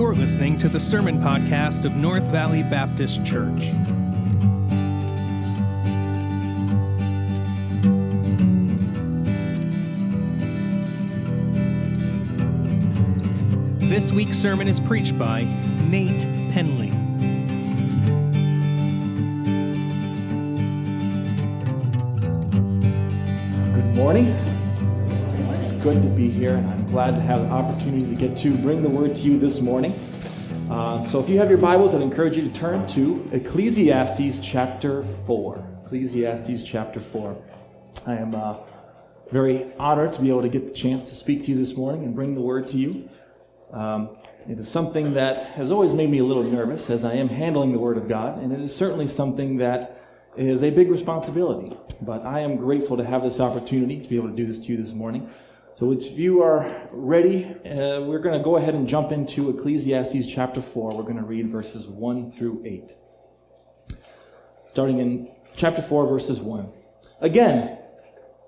You're listening to the Sermon Podcast of North Valley Baptist Church. This week's sermon is preached by Nate Penley. Good morning. Good to be here, and I'm glad to have the opportunity to get to bring the word to you this morning. Uh, so, if you have your Bibles, I'd encourage you to turn to Ecclesiastes chapter 4. Ecclesiastes chapter 4. I am uh, very honored to be able to get the chance to speak to you this morning and bring the word to you. Um, it is something that has always made me a little nervous as I am handling the Word of God, and it is certainly something that is a big responsibility. But I am grateful to have this opportunity to be able to do this to you this morning. So, if you are ready, uh, we're going to go ahead and jump into Ecclesiastes chapter 4. We're going to read verses 1 through 8. Starting in chapter 4, verses 1. Again,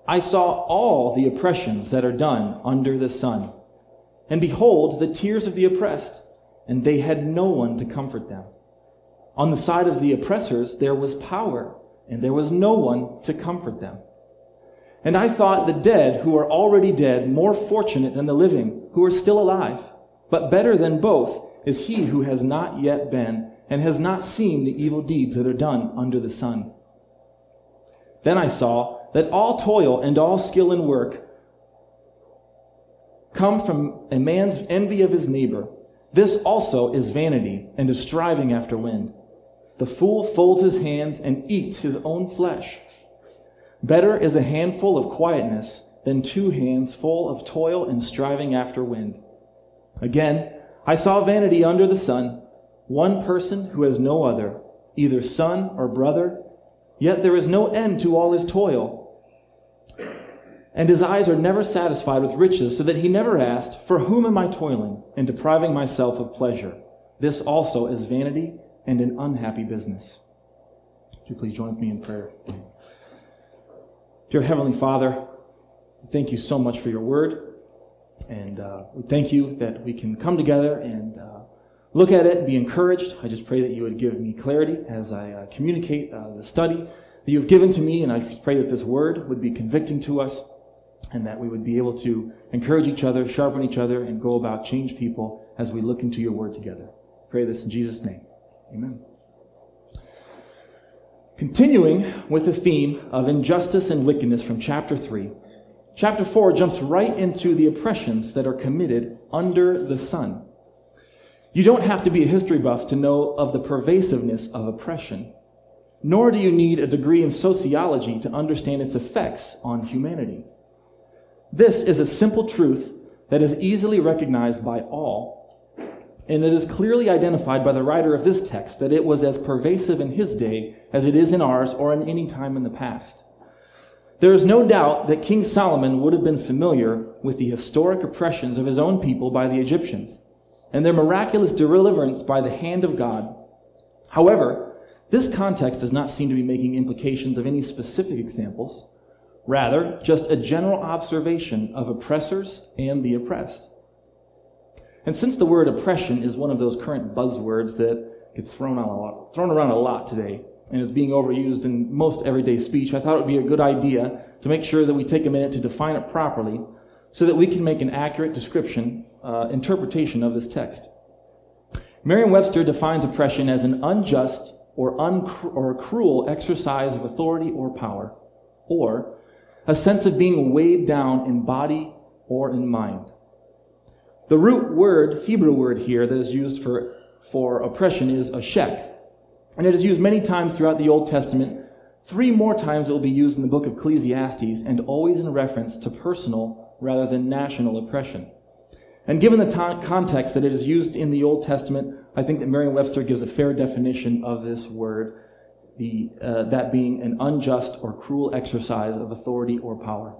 I saw all the oppressions that are done under the sun. And behold, the tears of the oppressed, and they had no one to comfort them. On the side of the oppressors there was power, and there was no one to comfort them. And I thought the dead who are already dead more fortunate than the living who are still alive. But better than both is he who has not yet been and has not seen the evil deeds that are done under the sun. Then I saw that all toil and all skill in work come from a man's envy of his neighbor. This also is vanity and is striving after wind. The fool folds his hands and eats his own flesh. Better is a handful of quietness than two hands full of toil and striving after wind. Again, I saw vanity under the sun, one person who has no other, either son or brother, yet there is no end to all his toil and his eyes are never satisfied with riches, so that he never asked, For whom am I toiling and depriving myself of pleasure? This also is vanity and an unhappy business. Would you please join with me in prayer? Dear Heavenly Father, thank you so much for your word. And uh, we thank you that we can come together and uh, look at it and be encouraged. I just pray that you would give me clarity as I uh, communicate uh, the study that you have given to me. And I just pray that this word would be convicting to us and that we would be able to encourage each other, sharpen each other, and go about change people as we look into your word together. Pray this in Jesus' name. Amen. Continuing with the theme of injustice and wickedness from chapter 3, chapter 4 jumps right into the oppressions that are committed under the sun. You don't have to be a history buff to know of the pervasiveness of oppression, nor do you need a degree in sociology to understand its effects on humanity. This is a simple truth that is easily recognized by all, and it is clearly identified by the writer of this text that it was as pervasive in his day as it is in ours or in any time in the past. There is no doubt that King Solomon would have been familiar with the historic oppressions of his own people by the Egyptians and their miraculous deliverance by the hand of God. However, this context does not seem to be making implications of any specific examples. Rather, just a general observation of oppressors and the oppressed. And since the word oppression is one of those current buzzwords that gets thrown, a lot, thrown around a lot today, and is being overused in most everyday speech, I thought it would be a good idea to make sure that we take a minute to define it properly so that we can make an accurate description, uh, interpretation of this text. Merriam Webster defines oppression as an unjust or, uncru- or cruel exercise of authority or power, or a sense of being weighed down in body or in mind. The root word, Hebrew word here that is used for, for oppression is ashek. And it is used many times throughout the Old Testament. Three more times it will be used in the book of Ecclesiastes and always in reference to personal rather than national oppression. And given the t- context that it is used in the Old Testament, I think that Merriam-Webster gives a fair definition of this word the, uh, that being an unjust or cruel exercise of authority or power.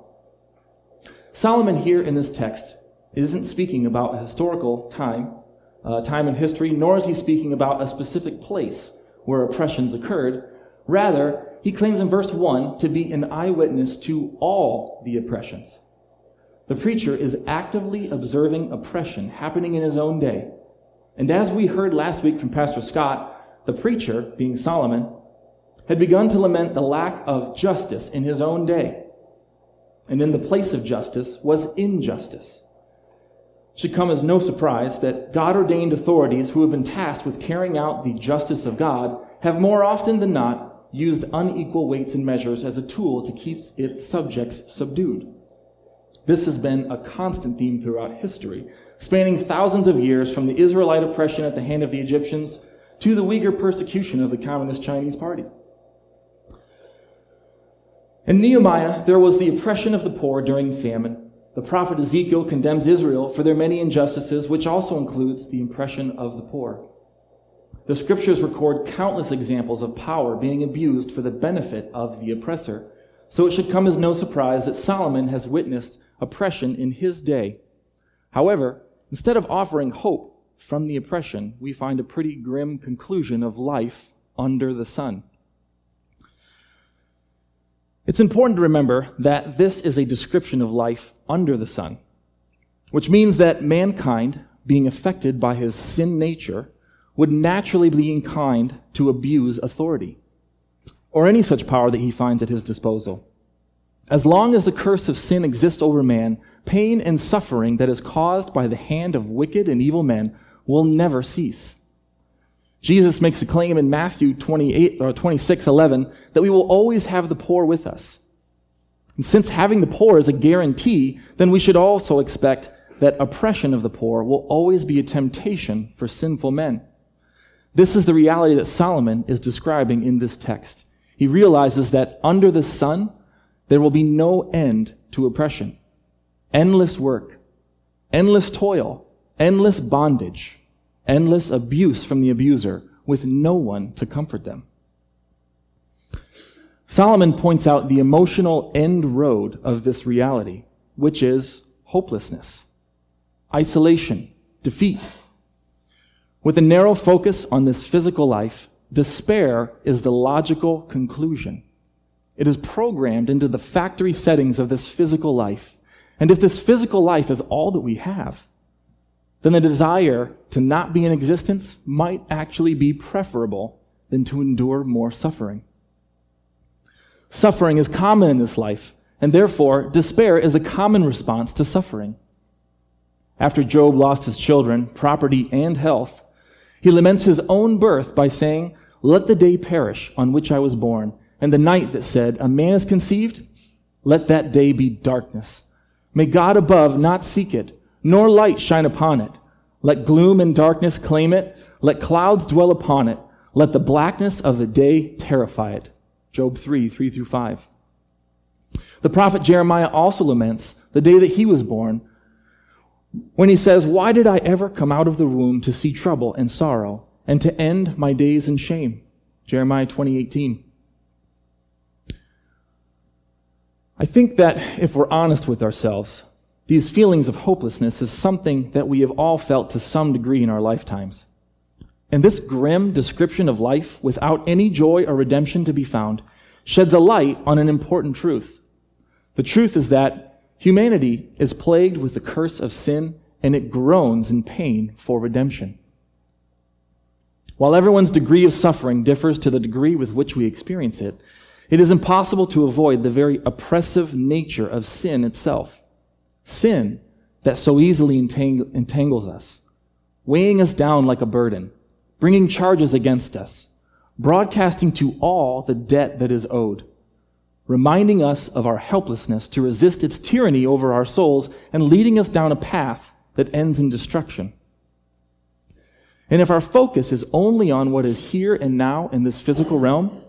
Solomon here in this text isn't speaking about a historical time, uh, time in history, nor is he speaking about a specific place where oppressions occurred. Rather, he claims in verse 1 to be an eyewitness to all the oppressions. The preacher is actively observing oppression happening in his own day, And as we heard last week from Pastor Scott, the preacher, being Solomon, had begun to lament the lack of justice in his own day. And in the place of justice was injustice. Should come as no surprise that God ordained authorities who have been tasked with carrying out the justice of God have more often than not used unequal weights and measures as a tool to keep its subjects subdued. This has been a constant theme throughout history, spanning thousands of years from the Israelite oppression at the hand of the Egyptians to the Uyghur persecution of the Communist Chinese Party. In Nehemiah, there was the oppression of the poor during famine. The prophet Ezekiel condemns Israel for their many injustices, which also includes the oppression of the poor. The scriptures record countless examples of power being abused for the benefit of the oppressor. So it should come as no surprise that Solomon has witnessed oppression in his day. However, instead of offering hope from the oppression, we find a pretty grim conclusion of life under the sun. It's important to remember that this is a description of life under the sun, which means that mankind, being affected by his sin nature, would naturally be inclined to abuse authority or any such power that he finds at his disposal. As long as the curse of sin exists over man, pain and suffering that is caused by the hand of wicked and evil men will never cease. Jesus makes a claim in Matthew 28 or 26, 11 that we will always have the poor with us. And since having the poor is a guarantee, then we should also expect that oppression of the poor will always be a temptation for sinful men. This is the reality that Solomon is describing in this text. He realizes that under the sun, there will be no end to oppression. Endless work, endless toil, endless bondage, endless abuse from the abuser with no one to comfort them. Solomon points out the emotional end road of this reality, which is hopelessness, isolation, defeat. With a narrow focus on this physical life, despair is the logical conclusion. It is programmed into the factory settings of this physical life. And if this physical life is all that we have, then the desire to not be in existence might actually be preferable than to endure more suffering. Suffering is common in this life, and therefore despair is a common response to suffering. After Job lost his children, property, and health, he laments his own birth by saying, Let the day perish on which I was born, and the night that said, A man is conceived, let that day be darkness. May God above not seek it, nor light shine upon it. Let gloom and darkness claim it. Let clouds dwell upon it. Let the blackness of the day terrify it. Job 3, 3 through 5. The prophet Jeremiah also laments the day that he was born, when he says, Why did I ever come out of the womb to see trouble and sorrow and to end my days in shame? Jeremiah 2018. I think that if we're honest with ourselves, these feelings of hopelessness is something that we have all felt to some degree in our lifetimes. And this grim description of life, without any joy or redemption to be found, sheds a light on an important truth. The truth is that Humanity is plagued with the curse of sin and it groans in pain for redemption. While everyone's degree of suffering differs to the degree with which we experience it, it is impossible to avoid the very oppressive nature of sin itself. Sin that so easily entang- entangles us, weighing us down like a burden, bringing charges against us, broadcasting to all the debt that is owed reminding us of our helplessness to resist its tyranny over our souls and leading us down a path that ends in destruction. And if our focus is only on what is here and now in this physical realm,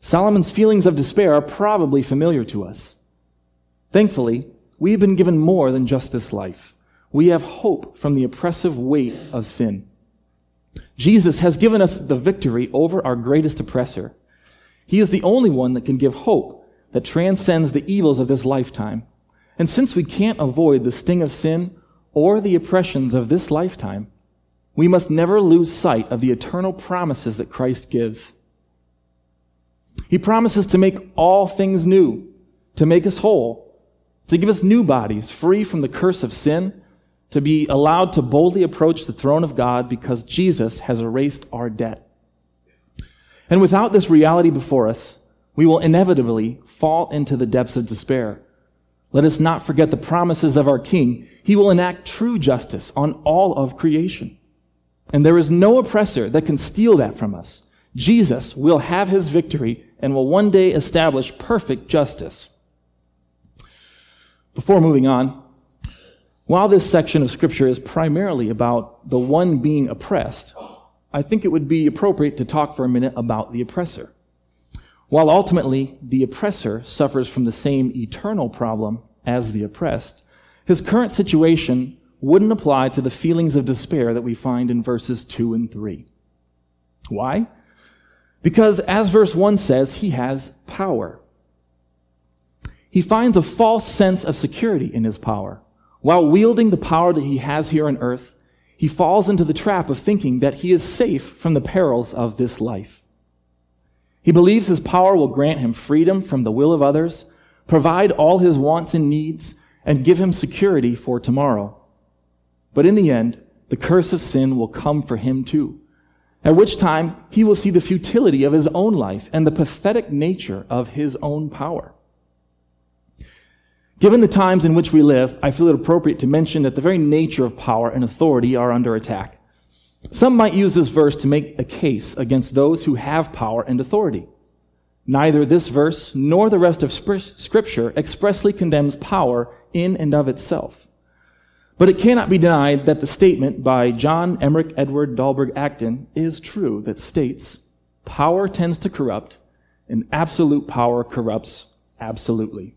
Solomon's feelings of despair are probably familiar to us. Thankfully, we have been given more than just this life. We have hope from the oppressive weight of sin. Jesus has given us the victory over our greatest oppressor. He is the only one that can give hope that transcends the evils of this lifetime. And since we can't avoid the sting of sin or the oppressions of this lifetime, we must never lose sight of the eternal promises that Christ gives. He promises to make all things new, to make us whole, to give us new bodies free from the curse of sin, to be allowed to boldly approach the throne of God because Jesus has erased our debt. And without this reality before us, we will inevitably fall into the depths of despair. Let us not forget the promises of our King. He will enact true justice on all of creation. And there is no oppressor that can steal that from us. Jesus will have his victory and will one day establish perfect justice. Before moving on, while this section of scripture is primarily about the one being oppressed, I think it would be appropriate to talk for a minute about the oppressor. While ultimately the oppressor suffers from the same eternal problem as the oppressed, his current situation wouldn't apply to the feelings of despair that we find in verses 2 and 3. Why? Because as verse 1 says, he has power. He finds a false sense of security in his power. While wielding the power that he has here on earth, he falls into the trap of thinking that he is safe from the perils of this life. He believes his power will grant him freedom from the will of others, provide all his wants and needs, and give him security for tomorrow. But in the end, the curse of sin will come for him too, at which time he will see the futility of his own life and the pathetic nature of his own power. Given the times in which we live, I feel it appropriate to mention that the very nature of power and authority are under attack. Some might use this verse to make a case against those who have power and authority. Neither this verse nor the rest of Scripture expressly condemns power in and of itself. But it cannot be denied that the statement by John Emerich Edward Dalberg Acton is true that states, power tends to corrupt and absolute power corrupts absolutely.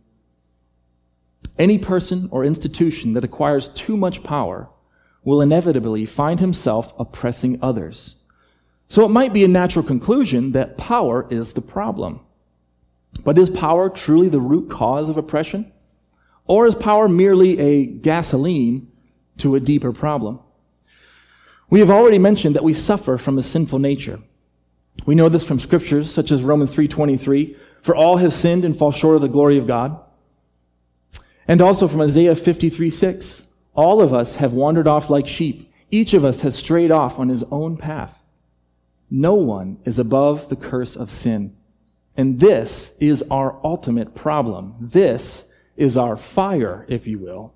Any person or institution that acquires too much power will inevitably find himself oppressing others. So it might be a natural conclusion that power is the problem. But is power truly the root cause of oppression? Or is power merely a gasoline to a deeper problem? We have already mentioned that we suffer from a sinful nature. We know this from scriptures such as Romans 3:23, for all have sinned and fall short of the glory of God. And also from Isaiah 53 6. All of us have wandered off like sheep. Each of us has strayed off on his own path. No one is above the curse of sin. And this is our ultimate problem. This is our fire, if you will.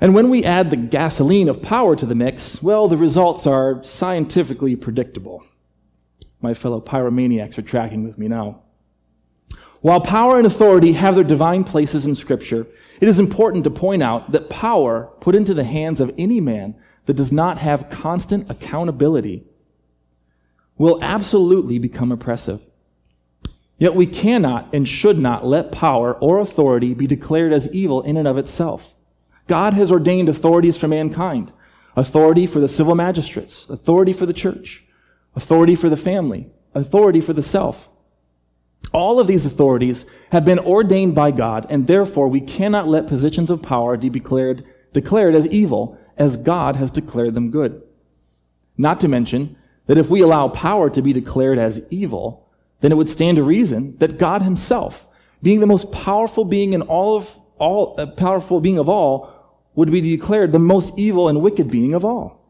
And when we add the gasoline of power to the mix, well, the results are scientifically predictable. My fellow pyromaniacs are tracking with me now. While power and authority have their divine places in Scripture, it is important to point out that power put into the hands of any man that does not have constant accountability will absolutely become oppressive. Yet we cannot and should not let power or authority be declared as evil in and of itself. God has ordained authorities for mankind. Authority for the civil magistrates, authority for the church, authority for the family, authority for the self. All of these authorities have been ordained by God, and therefore we cannot let positions of power be declared, declared as evil as God has declared them good. Not to mention that if we allow power to be declared as evil, then it would stand to reason that God himself, being the most powerful being in all of all, uh, powerful being of all, would be declared the most evil and wicked being of all.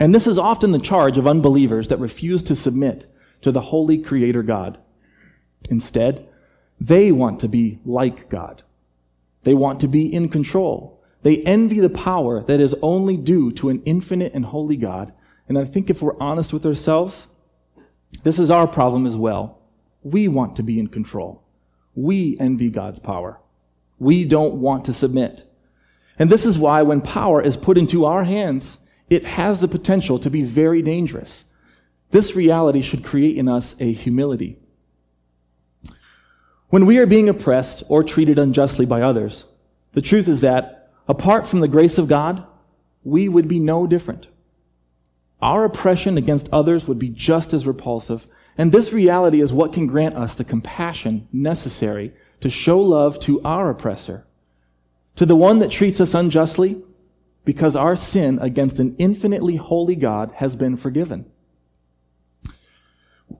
And this is often the charge of unbelievers that refuse to submit to the holy creator God. Instead, they want to be like God. They want to be in control. They envy the power that is only due to an infinite and holy God. And I think if we're honest with ourselves, this is our problem as well. We want to be in control. We envy God's power. We don't want to submit. And this is why when power is put into our hands, it has the potential to be very dangerous. This reality should create in us a humility. When we are being oppressed or treated unjustly by others, the truth is that apart from the grace of God, we would be no different. Our oppression against others would be just as repulsive, and this reality is what can grant us the compassion necessary to show love to our oppressor, to the one that treats us unjustly, because our sin against an infinitely holy God has been forgiven.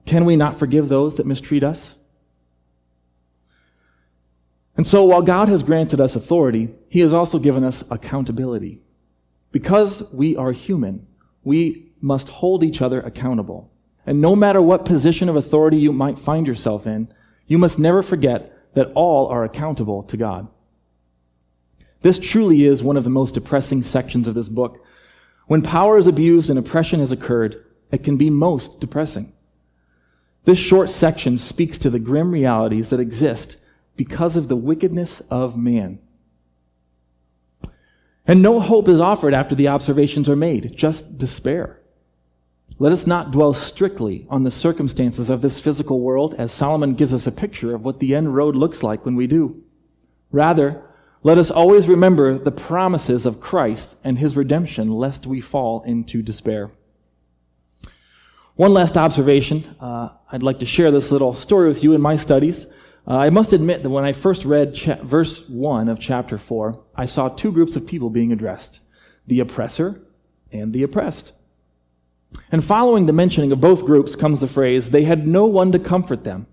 Can we not forgive those that mistreat us? And so while God has granted us authority, he has also given us accountability. Because we are human, we must hold each other accountable. And no matter what position of authority you might find yourself in, you must never forget that all are accountable to God. This truly is one of the most depressing sections of this book. When power is abused and oppression has occurred, it can be most depressing. This short section speaks to the grim realities that exist because of the wickedness of man. And no hope is offered after the observations are made, just despair. Let us not dwell strictly on the circumstances of this physical world as Solomon gives us a picture of what the end road looks like when we do. Rather, let us always remember the promises of Christ and his redemption lest we fall into despair. One last observation. Uh, I'd like to share this little story with you in my studies. Uh, I must admit that when I first read cha- verse 1 of chapter 4, I saw two groups of people being addressed the oppressor and the oppressed. And following the mentioning of both groups comes the phrase, they had no one to comfort them.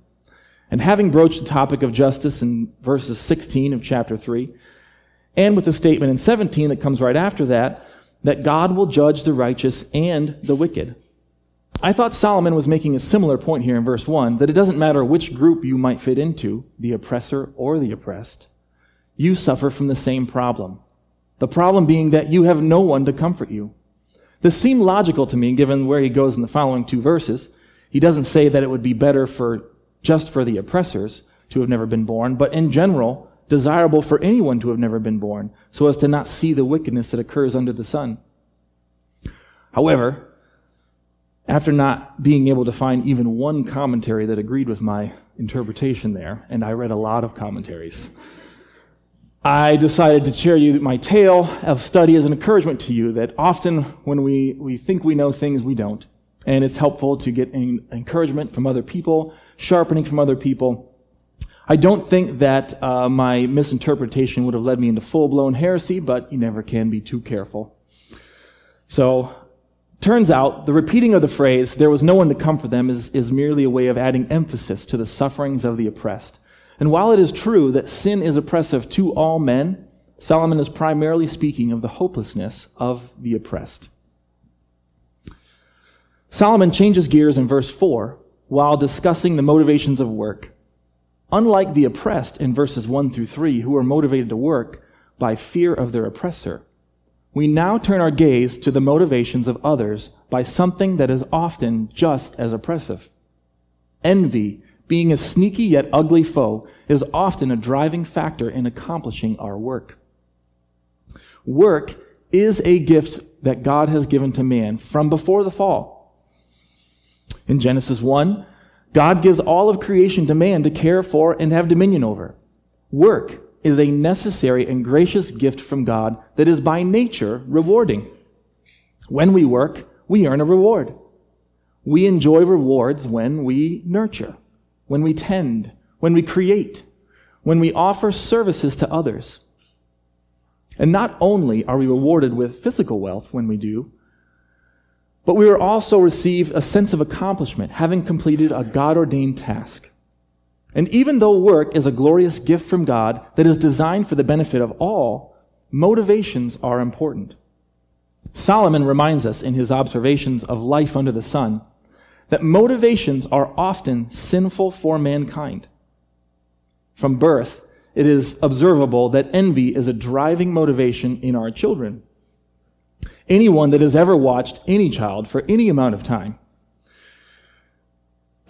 And having broached the topic of justice in verses 16 of chapter 3, and with the statement in 17 that comes right after that, that God will judge the righteous and the wicked. I thought Solomon was making a similar point here in verse 1 that it doesn't matter which group you might fit into, the oppressor or the oppressed, you suffer from the same problem. The problem being that you have no one to comfort you. This seemed logical to me given where he goes in the following two verses. He doesn't say that it would be better for just for the oppressors to have never been born, but in general, desirable for anyone to have never been born, so as to not see the wickedness that occurs under the sun. However, after not being able to find even one commentary that agreed with my interpretation there, and I read a lot of commentaries, I decided to share you my tale of study as an encouragement to you that often when we, we think we know things, we don't. And it's helpful to get encouragement from other people, sharpening from other people. I don't think that uh, my misinterpretation would have led me into full blown heresy, but you never can be too careful. So, turns out the repeating of the phrase, there was no one to comfort them, is, is merely a way of adding emphasis to the sufferings of the oppressed. And while it is true that sin is oppressive to all men, Solomon is primarily speaking of the hopelessness of the oppressed. Solomon changes gears in verse 4 while discussing the motivations of work. Unlike the oppressed in verses 1 through 3, who are motivated to work by fear of their oppressor, we now turn our gaze to the motivations of others by something that is often just as oppressive envy being a sneaky yet ugly foe, is often a driving factor in accomplishing our work. Work is a gift that God has given to man from before the fall. In Genesis 1, God gives all of creation to man to care for and have dominion over. Work is a necessary and gracious gift from God that is by nature rewarding. When we work, we earn a reward. We enjoy rewards when we nurture when we tend, when we create, when we offer services to others. And not only are we rewarded with physical wealth when we do, but we also receive a sense of accomplishment, having completed a God ordained task. And even though work is a glorious gift from God that is designed for the benefit of all, motivations are important. Solomon reminds us in his observations of life under the sun that motivations are often sinful for mankind. From birth, it is observable that envy is a driving motivation in our children. Anyone that has ever watched any child for any amount of time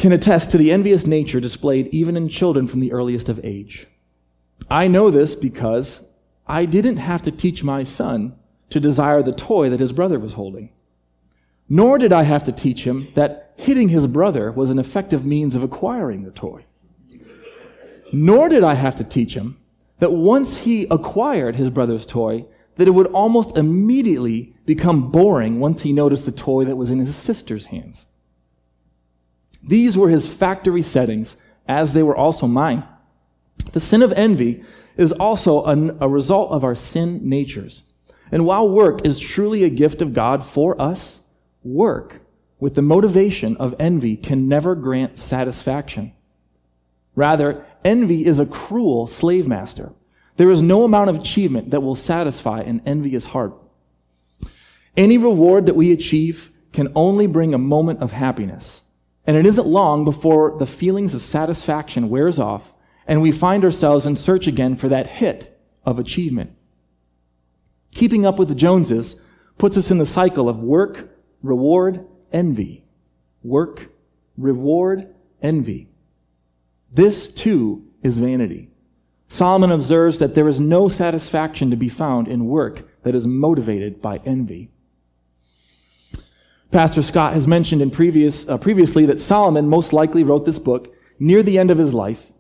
can attest to the envious nature displayed even in children from the earliest of age. I know this because I didn't have to teach my son to desire the toy that his brother was holding. Nor did I have to teach him that hitting his brother was an effective means of acquiring the toy. Nor did I have to teach him that once he acquired his brother's toy, that it would almost immediately become boring once he noticed the toy that was in his sister's hands. These were his factory settings, as they were also mine. The sin of envy is also an, a result of our sin natures. And while work is truly a gift of God for us, work with the motivation of envy can never grant satisfaction. Rather, envy is a cruel slave master. There is no amount of achievement that will satisfy an envious heart. Any reward that we achieve can only bring a moment of happiness. And it isn't long before the feelings of satisfaction wears off and we find ourselves in search again for that hit of achievement. Keeping up with the Joneses puts us in the cycle of work, reward, envy. Work, reward, envy. This too is vanity. Solomon observes that there is no satisfaction to be found in work that is motivated by envy. Pastor Scott has mentioned in previous, uh, previously that Solomon most likely wrote this book near the end of his life,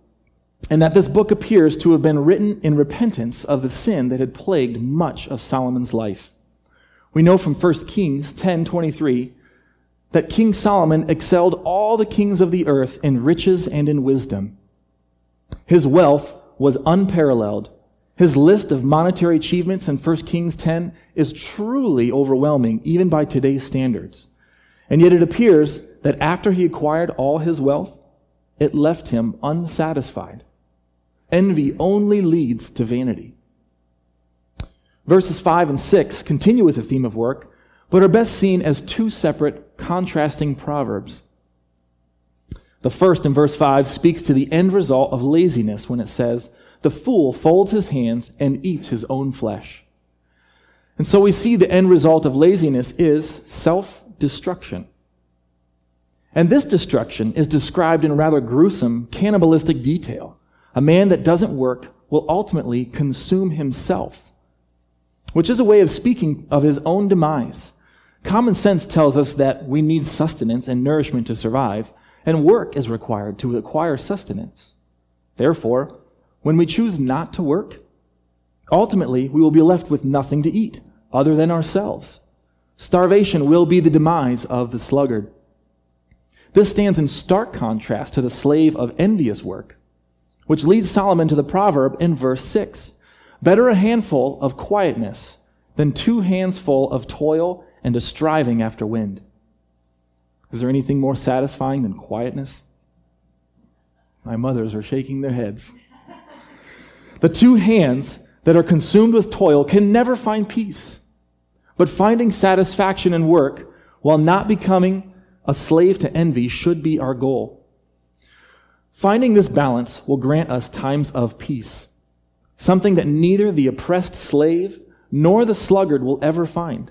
and that this book appears to have been written in repentance of the sin that had plagued much of Solomon's life. We know from 1 Kings 10:23 that King Solomon excelled all the kings of the earth in riches and in wisdom. His wealth was unparalleled. His list of monetary achievements in 1 Kings 10 is truly overwhelming, even by today's standards. And yet it appears that after he acquired all his wealth, it left him unsatisfied. Envy only leads to vanity. Verses 5 and 6 continue with the theme of work, but are best seen as two separate, contrasting proverbs. The first in verse 5 speaks to the end result of laziness when it says, The fool folds his hands and eats his own flesh. And so we see the end result of laziness is self destruction. And this destruction is described in rather gruesome, cannibalistic detail. A man that doesn't work will ultimately consume himself, which is a way of speaking of his own demise. Common sense tells us that we need sustenance and nourishment to survive, and work is required to acquire sustenance. Therefore, when we choose not to work, ultimately we will be left with nothing to eat other than ourselves. Starvation will be the demise of the sluggard. This stands in stark contrast to the slave of envious work, which leads Solomon to the proverb in verse 6 Better a handful of quietness than two hands full of toil and a striving after wind. Is there anything more satisfying than quietness? My mothers are shaking their heads. The two hands that are consumed with toil can never find peace. But finding satisfaction in work while not becoming a slave to envy should be our goal. Finding this balance will grant us times of peace, something that neither the oppressed slave nor the sluggard will ever find.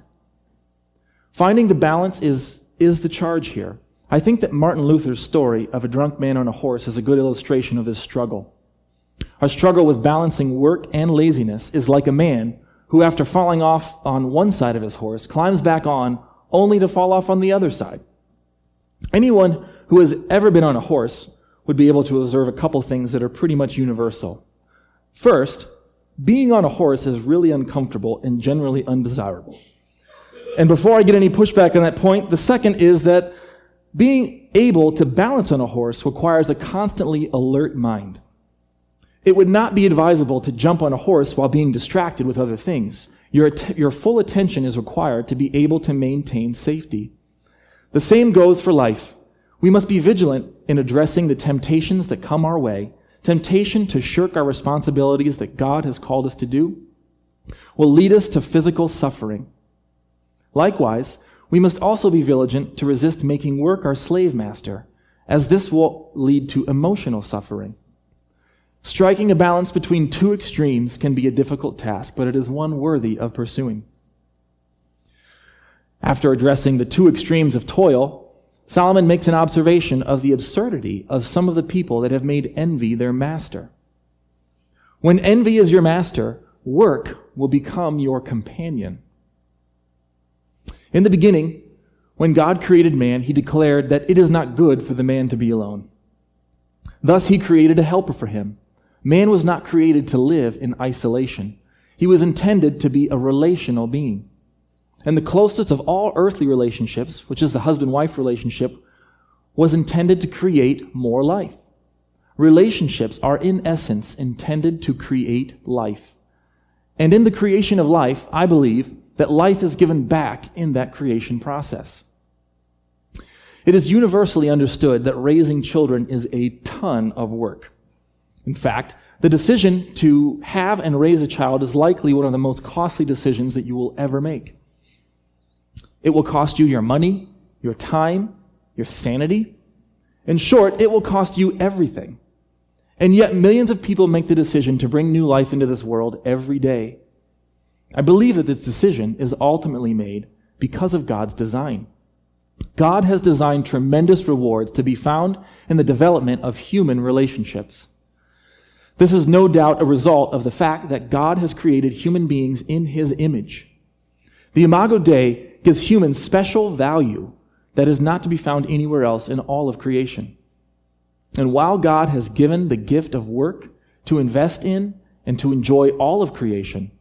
Finding the balance is, is the charge here. I think that Martin Luther's story of a drunk man on a horse is a good illustration of this struggle. Our struggle with balancing work and laziness is like a man who, after falling off on one side of his horse, climbs back on only to fall off on the other side. Anyone who has ever been on a horse would be able to observe a couple things that are pretty much universal. First, being on a horse is really uncomfortable and generally undesirable. And before I get any pushback on that point, the second is that being able to balance on a horse requires a constantly alert mind. It would not be advisable to jump on a horse while being distracted with other things. Your, att- your full attention is required to be able to maintain safety. The same goes for life. We must be vigilant in addressing the temptations that come our way. Temptation to shirk our responsibilities that God has called us to do will lead us to physical suffering. Likewise, we must also be vigilant to resist making work our slave master, as this will lead to emotional suffering. Striking a balance between two extremes can be a difficult task, but it is one worthy of pursuing. After addressing the two extremes of toil, Solomon makes an observation of the absurdity of some of the people that have made envy their master. When envy is your master, work will become your companion. In the beginning, when God created man, he declared that it is not good for the man to be alone. Thus, he created a helper for him. Man was not created to live in isolation. He was intended to be a relational being. And the closest of all earthly relationships, which is the husband wife relationship, was intended to create more life. Relationships are, in essence, intended to create life. And in the creation of life, I believe that life is given back in that creation process. It is universally understood that raising children is a ton of work. In fact, the decision to have and raise a child is likely one of the most costly decisions that you will ever make. It will cost you your money, your time, your sanity. In short, it will cost you everything. And yet, millions of people make the decision to bring new life into this world every day. I believe that this decision is ultimately made because of God's design. God has designed tremendous rewards to be found in the development of human relationships. This is no doubt a result of the fact that God has created human beings in his image. The Imago Dei gives humans special value that is not to be found anywhere else in all of creation. And while God has given the gift of work to invest in and to enjoy all of creation,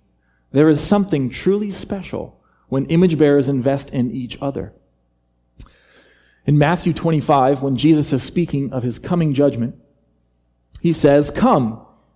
there is something truly special when image bearers invest in each other. In Matthew 25, when Jesus is speaking of his coming judgment, he says, Come,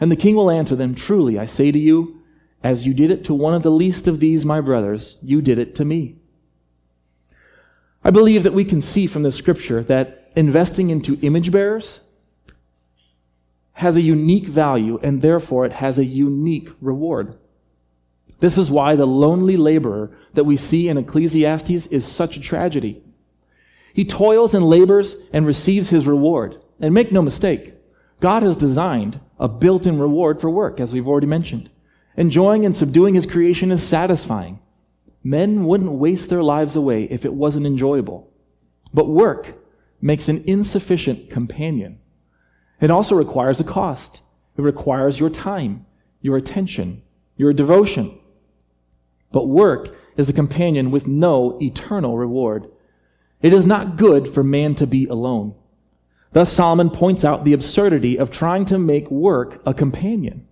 And the king will answer them, Truly, I say to you, as you did it to one of the least of these my brothers, you did it to me. I believe that we can see from the scripture that investing into image bearers has a unique value and therefore it has a unique reward. This is why the lonely laborer that we see in Ecclesiastes is such a tragedy. He toils and labors and receives his reward. And make no mistake, God has designed a built-in reward for work, as we've already mentioned. Enjoying and subduing his creation is satisfying. Men wouldn't waste their lives away if it wasn't enjoyable. But work makes an insufficient companion. It also requires a cost. It requires your time, your attention, your devotion. But work is a companion with no eternal reward. It is not good for man to be alone. Thus, Solomon points out the absurdity of trying to make work a companion,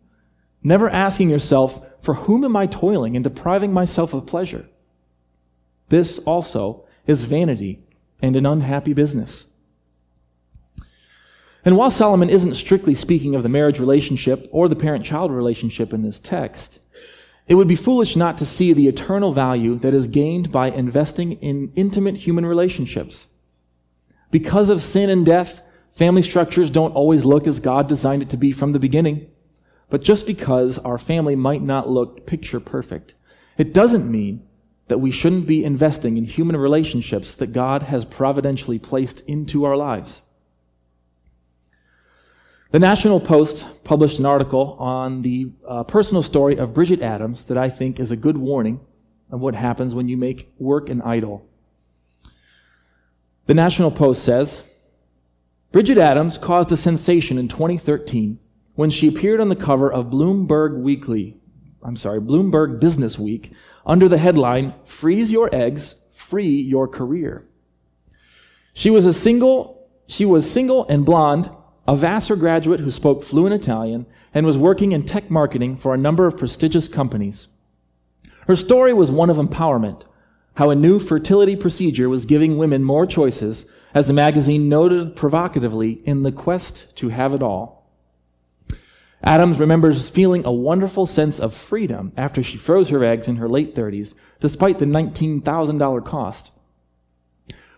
never asking yourself, For whom am I toiling and depriving myself of pleasure? This also is vanity and an unhappy business. And while Solomon isn't strictly speaking of the marriage relationship or the parent child relationship in this text, it would be foolish not to see the eternal value that is gained by investing in intimate human relationships. Because of sin and death, family structures don't always look as God designed it to be from the beginning. But just because our family might not look picture perfect, it doesn't mean that we shouldn't be investing in human relationships that God has providentially placed into our lives. The National Post published an article on the uh, personal story of Bridget Adams that I think is a good warning of what happens when you make work an idol. The National Post says Bridget Adams caused a sensation in 2013 when she appeared on the cover of Bloomberg Weekly, I'm sorry, Bloomberg Business Week, under the headline Freeze Your Eggs, Free Your Career. She was a single, she was single and blonde a Vassar graduate who spoke fluent Italian and was working in tech marketing for a number of prestigious companies. Her story was one of empowerment, how a new fertility procedure was giving women more choices, as the magazine noted provocatively, in the quest to have it all. Adams remembers feeling a wonderful sense of freedom after she froze her eggs in her late 30s, despite the $19,000 cost.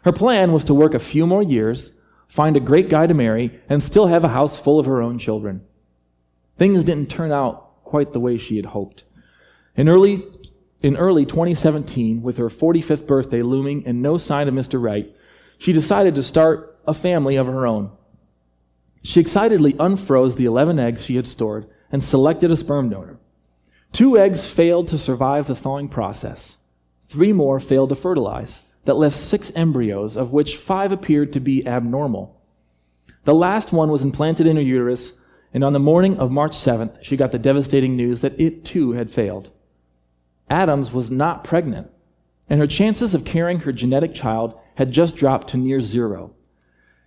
Her plan was to work a few more years find a great guy to marry, and still have a house full of her own children. Things didn't turn out quite the way she had hoped. In early, in early 2017, with her 45th birthday looming and no sign of Mr. Right, she decided to start a family of her own. She excitedly unfroze the 11 eggs she had stored and selected a sperm donor. Two eggs failed to survive the thawing process. Three more failed to fertilize that left six embryos, of which five appeared to be abnormal. The last one was implanted in her uterus, and on the morning of March 7th, she got the devastating news that it too had failed. Adams was not pregnant, and her chances of carrying her genetic child had just dropped to near zero.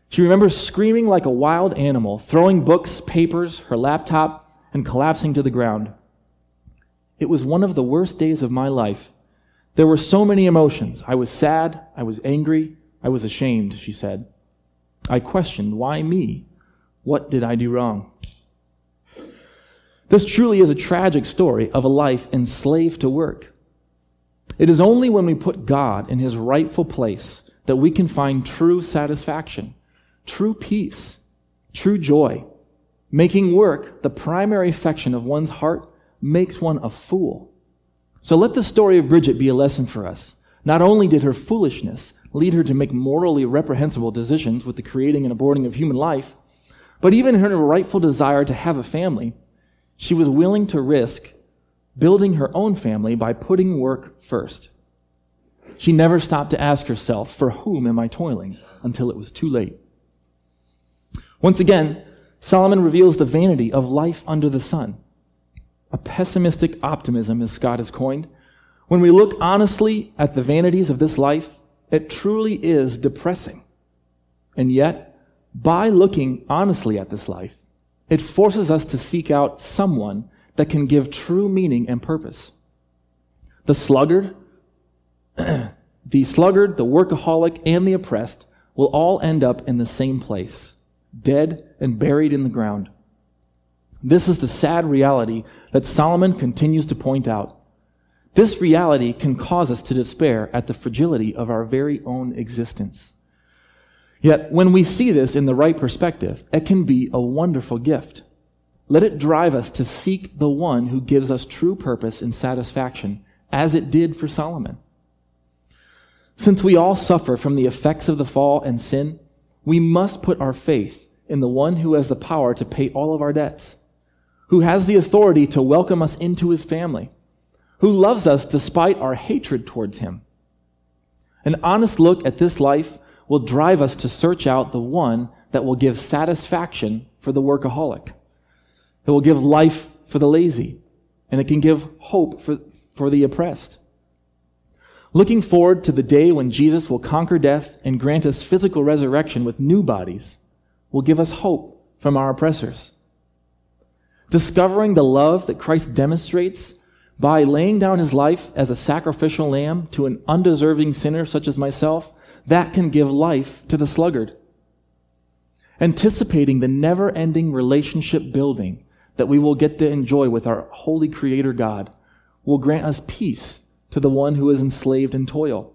She remembers screaming like a wild animal, throwing books, papers, her laptop, and collapsing to the ground. It was one of the worst days of my life. There were so many emotions. I was sad, I was angry, I was ashamed, she said. I questioned, why me? What did I do wrong? This truly is a tragic story of a life enslaved to work. It is only when we put God in his rightful place that we can find true satisfaction, true peace, true joy. Making work the primary affection of one's heart makes one a fool. So let the story of Bridget be a lesson for us. Not only did her foolishness lead her to make morally reprehensible decisions with the creating and aborting of human life, but even in her rightful desire to have a family, she was willing to risk building her own family by putting work first. She never stopped to ask herself, For whom am I toiling? until it was too late. Once again, Solomon reveals the vanity of life under the sun. A pessimistic optimism, as Scott has coined. When we look honestly at the vanities of this life, it truly is depressing. And yet, by looking honestly at this life, it forces us to seek out someone that can give true meaning and purpose. The sluggard, the sluggard, the workaholic, and the oppressed will all end up in the same place, dead and buried in the ground. This is the sad reality that Solomon continues to point out. This reality can cause us to despair at the fragility of our very own existence. Yet, when we see this in the right perspective, it can be a wonderful gift. Let it drive us to seek the one who gives us true purpose and satisfaction, as it did for Solomon. Since we all suffer from the effects of the fall and sin, we must put our faith in the one who has the power to pay all of our debts, who has the authority to welcome us into his family, who loves us despite our hatred towards him. An honest look at this life will drive us to search out the one that will give satisfaction for the workaholic. It will give life for the lazy, and it can give hope for, for the oppressed. Looking forward to the day when Jesus will conquer death and grant us physical resurrection with new bodies will give us hope from our oppressors. Discovering the love that Christ demonstrates by laying down his life as a sacrificial lamb to an undeserving sinner such as myself that can give life to the sluggard. Anticipating the never ending relationship building that we will get to enjoy with our holy creator God will grant us peace to the one who is enslaved in toil.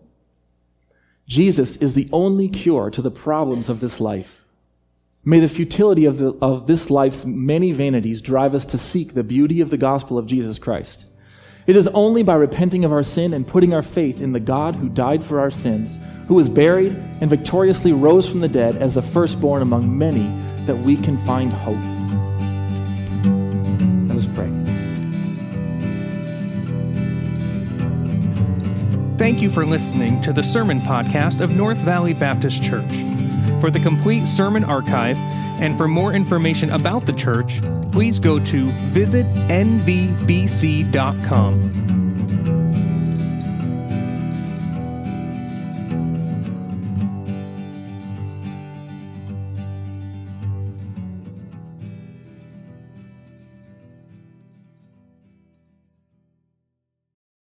Jesus is the only cure to the problems of this life. May the futility of, the, of this life's many vanities drive us to seek the beauty of the gospel of Jesus Christ. It is only by repenting of our sin and putting our faith in the God who died for our sins, who was buried and victoriously rose from the dead as the firstborn among many, that we can find hope. Thank you for listening to the Sermon Podcast of North Valley Baptist Church. For the complete sermon archive and for more information about the church, please go to visitnvbc.com.